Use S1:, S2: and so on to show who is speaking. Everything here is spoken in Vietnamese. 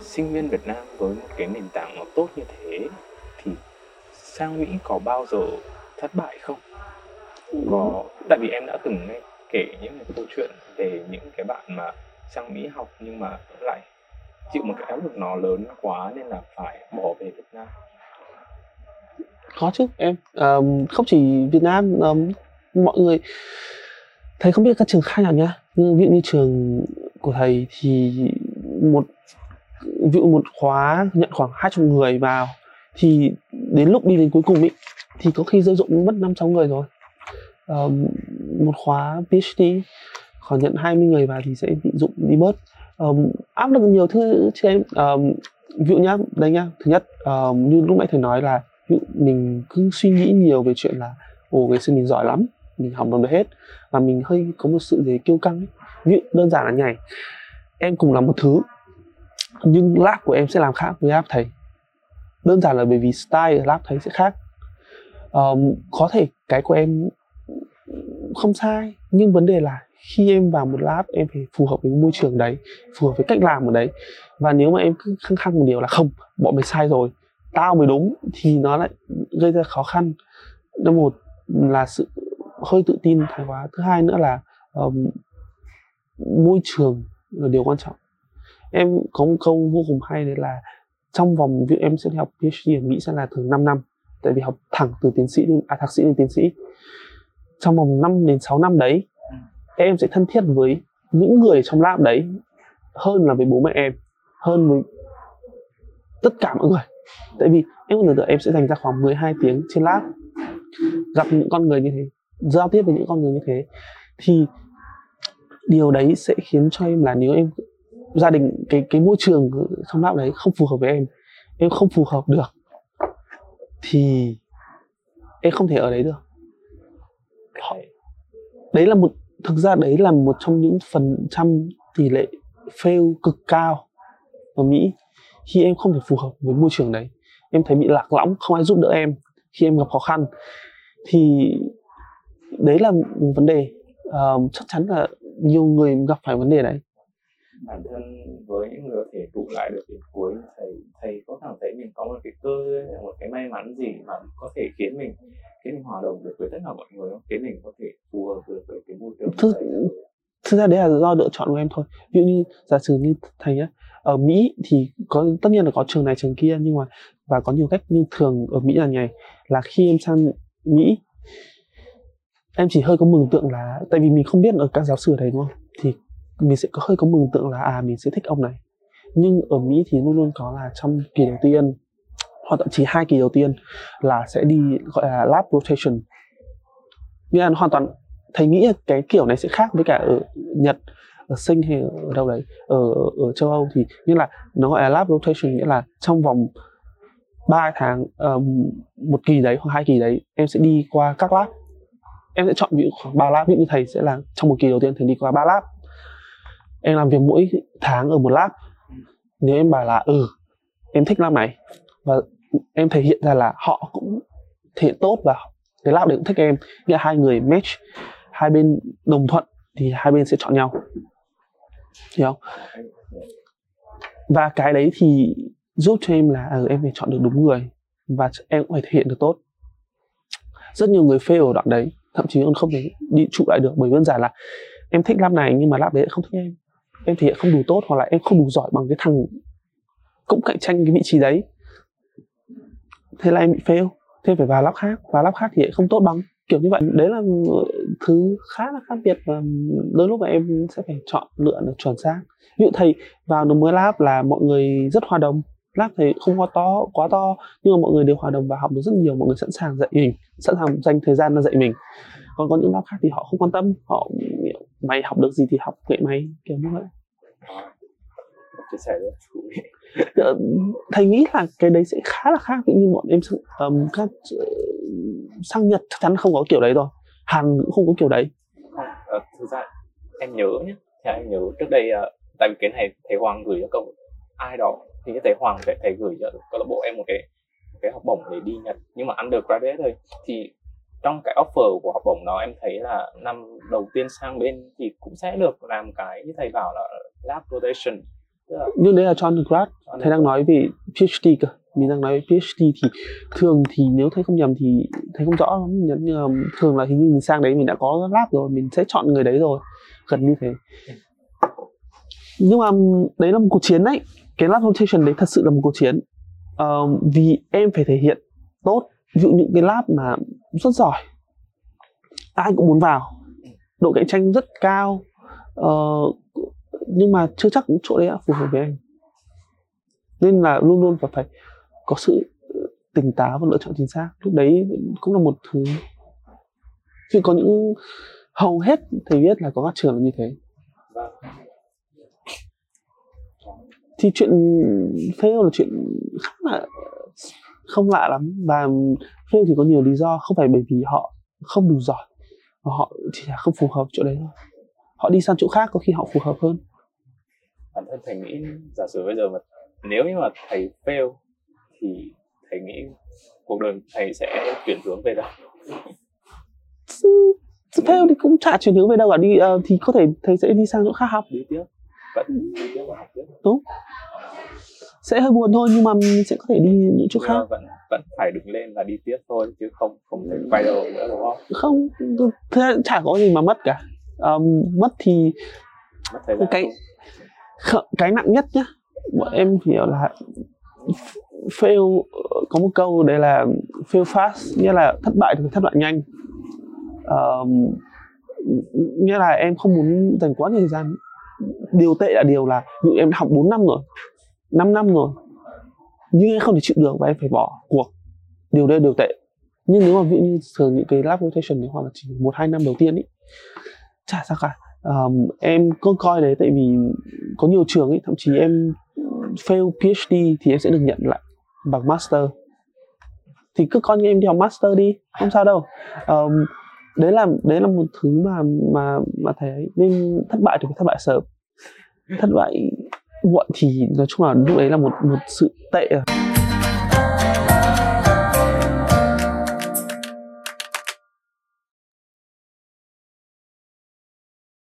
S1: sinh viên Việt Nam với một cái nền tảng nó tốt như thế thì sang Mỹ có bao giờ thất bại không? Có tại vì em đã từng nghe kể những cái câu chuyện về những cái bạn mà sang Mỹ học nhưng mà lại chịu một cái áp lực nó lớn quá nên là phải bỏ về Việt Nam.
S2: có chứ em Ờm, không chỉ Việt Nam um, mọi người thầy không biết các trường khác nào nhá. Nhưng ví dụ như trường của thầy thì một ví dụ một khóa nhận khoảng 200 người vào thì đến lúc đi đến cuối cùng ý, thì có khi rơi rụng mất năm sáu người rồi. À, một khóa PhD khoảng nhận 20 người vào thì sẽ bị dụng đi bớt. Ờm, áp lực nhiều thứ chứ em Ờm, ví dụ nhá đây nhá thứ nhất ờm, như lúc nãy thầy nói là ví dụ mình cứ suy nghĩ nhiều về chuyện là ồ ngày xưa mình giỏi lắm mình học được hết. Và mình hơi có một sự gì kiêu căng ấy. ví dụ đơn giản là nhảy em cùng làm một thứ nhưng lab của em sẽ làm khác với lab thầy. Đơn giản là bởi vì style ở lab thầy sẽ khác. Um, có thể cái của em không sai nhưng vấn đề là khi em vào một lab em phải phù hợp với môi trường đấy phù hợp với cách làm ở đấy. Và nếu mà em cứ khăng khăng một điều là không bọn mày sai rồi tao mới đúng thì nó lại gây ra khó khăn. Number một là sự hơi tự tin thái quá. Thứ hai nữa là um, môi trường là điều quan trọng. Em có một câu vô cùng hay đấy là trong vòng việc em sẽ đi học PhD ở Mỹ sẽ là thường 5 năm tại vì học thẳng từ tiến sĩ đến à, thạc sĩ đến tiến sĩ. Trong vòng 5 đến 6 năm đấy em sẽ thân thiết với những người trong lab đấy hơn là với bố mẹ em hơn với tất cả mọi người. Tại vì em tưởng tượng em sẽ dành ra khoảng 12 tiếng trên lab gặp những con người như thế giao tiếp với những con người như thế, thì điều đấy sẽ khiến cho em là nếu em, gia đình, cái cái môi trường trong lab đấy không phù hợp với em em không phù hợp được, thì em không thể ở đấy được. Đấy là một, thực ra đấy là một trong những phần trăm tỷ lệ fail cực cao ở Mỹ khi em không thể phù hợp với môi trường đấy. Em thấy bị lạc lõng, không ai giúp đỡ em khi em gặp khó khăn. Thì đấy là một vấn đề Ờ, chắc chắn là nhiều người gặp phải vấn đề đấy.
S1: Bản thân với những người có thể trụ lại được đến cuối thầy thầy có cảm thấy mình có một cái cơ một cái may mắn gì mà có thể khiến mình khiến mình hòa đồng được với tất cả mọi người không? Khiến mình có thể phù hợp được với cái môi trường thầy
S2: thực ra đấy là do lựa chọn của em thôi. Ví dụ như giả sử như thầy á ở Mỹ thì có tất nhiên là có trường này trường kia nhưng mà và có nhiều cách nhưng thường ở Mỹ là như này là khi em sang Mỹ em chỉ hơi có mừng tượng là tại vì mình không biết ở các giáo sư ở đúng không? Thì mình sẽ có hơi có mừng tượng là à mình sẽ thích ông này. Nhưng ở Mỹ thì luôn luôn có là trong kỳ đầu tiên hoặc thậm chí hai kỳ đầu tiên là sẽ đi gọi là lab rotation. Nghĩa là nó hoàn toàn thầy nghĩ là cái kiểu này sẽ khác với cả ở Nhật ở Sinh hay ở đâu đấy ở ở châu Âu thì như là nó gọi là lab rotation nghĩa là trong vòng 3 tháng um, một kỳ đấy hoặc hai kỳ đấy em sẽ đi qua các lab em sẽ chọn ví dụ khoảng ba lab ví dụ như thầy sẽ là trong một kỳ đầu tiên thầy đi qua ba lab em làm việc mỗi tháng ở một lab nếu em bảo là ừ em thích lab này và em thể hiện ra là họ cũng thể hiện tốt và cái lab đấy cũng thích em. Nghĩa là hai người match hai bên đồng thuận thì hai bên sẽ chọn nhau. Hiểu không? Và cái đấy thì giúp cho em là ừ, em phải chọn được đúng người và em cũng phải thể hiện được tốt. Rất nhiều người fail ở đoạn đấy thậm chí còn không thể đi trụ lại được, bởi đơn giản là em thích lab này nhưng mà lab đấy không thích em. Em thể hiện không đủ tốt hoặc là em không đủ giỏi bằng cái thằng cũng cạnh tranh cái vị trí đấy. Thế là em bị fail. Thế phải vào lab khác, vào lab khác thì không tốt bằng, kiểu như vậy. Đấy là thứ khá là khác biệt và đôi lúc mà em sẽ phải chọn lựa được chuẩn xác. Ví dụ thầy vào được mới lab là mọi người rất hòa đồng lab thầy không quá to quá to nhưng mà mọi người đều hòa đồng và học được rất nhiều mọi người sẵn sàng dạy mình sẵn sàng dành thời gian ra dạy mình. Còn có những lab khác thì họ không quan tâm họ mày học được gì thì học kệ mày kiểu như vậy.
S1: Chia sẻ rất
S2: Ờ, thầy nghĩ là cái đấy sẽ khá là khác dụ như bọn em sang- ờm, các ờ, sang Nhật chắc chắn không có kiểu đấy rồi. Hàn cũng không có kiểu đấy.
S1: Ờ, thực ra em nhớ nhé thì em nhớ trước đây tại vì cái này thầy Hoàng gửi cho cậu ai đó thì thầy Hoàng thầy, thầy gửi cho câu lạc bộ em một cái một cái học bổng để đi Nhật nhưng mà undergraduate thôi. Thì trong cái offer của học bổng đó em thấy là năm đầu tiên sang bên thì cũng sẽ được làm cái như thầy bảo là lab rotation. Là
S2: nhưng đấy là cho undergrad. thầy đang nói về PhD cơ. Mình đang nói PhD thì thường thì nếu thầy không nhầm thì thầy không rõ lắm. Nhưng nhưng mà thường là hình như mình sang đấy mình đã có lab rồi mình sẽ chọn người đấy rồi. Gần như thế. Nhưng mà đấy là một cuộc chiến đấy cái last rotation đấy thật sự là một cuộc chiến. Uh, vì em phải thể hiện tốt. Ví dụ những cái lab mà rất giỏi. Ai cũng muốn vào. Độ cạnh tranh rất cao. Uh, nhưng mà chưa chắc chỗ đấy phù hợp với anh. Nên là luôn luôn phải phải có sự tỉnh táo và lựa chọn chính xác. Lúc đấy cũng là một thứ. Vì có những hầu hết thầy biết là có các trường là như thế. Thì chuyện fail là chuyện khá là không lạ lắm. Và fail thì có nhiều lý do không phải bởi vì họ không đủ giỏi mà họ chỉ là không phù hợp chỗ đấy thôi. Họ đi sang chỗ khác có khi họ phù hợp hơn.
S1: Bản thân thầy nghĩ giả sử bây giờ mà nếu như mà thầy fail thì thầy nghĩ cuộc đời thầy sẽ chuyển hướng về đâu?
S2: Fail thì cũng chả chuyển hướng về đâu cả đi ờ, thì có thể thầy sẽ đi sang chỗ khác học.
S1: Đi tiếp vẫn
S2: đúng sẽ hơi buồn thôi nhưng mà mình sẽ có thể đi những chỗ khác.
S1: vẫn vẫn phải đứng lên và đi tiếp thôi chứ không không thể quay đầu nữa đúng không?
S2: Không thế chả có gì mà mất cả. Ờm, mất thì
S1: mất thời gian
S2: cái kh- cái nặng nhất nhá bọn em hiểu là fail có một câu đấy là fail fast nghĩa là thất bại thì phải thất bại nhanh. Ờm, nghĩa là em không muốn dành quá nhiều thời gian điều tệ là điều là ví dụ em đã học 4 năm rồi 5 năm rồi nhưng em không thể chịu được và em phải bỏ cuộc. Điều đây là điều tệ. Nhưng nếu mà ví dụ như thường những cái lab rotation thì hoặc là chỉ một hai năm đầu tiên ý. Chả sao cả. Um, em cứ coi đấy tại vì có nhiều trường ấy thậm chí em fail PhD thì em sẽ được nhận lại bằng master. Thì cứ coi như em đi học master đi không sao đâu. Um, đấy là đấy là một thứ mà mà mà thầy ấy nên thất bại thì phải thất bại sớm thất bại muộn thì nói chung là lúc đấy là một một sự tệ à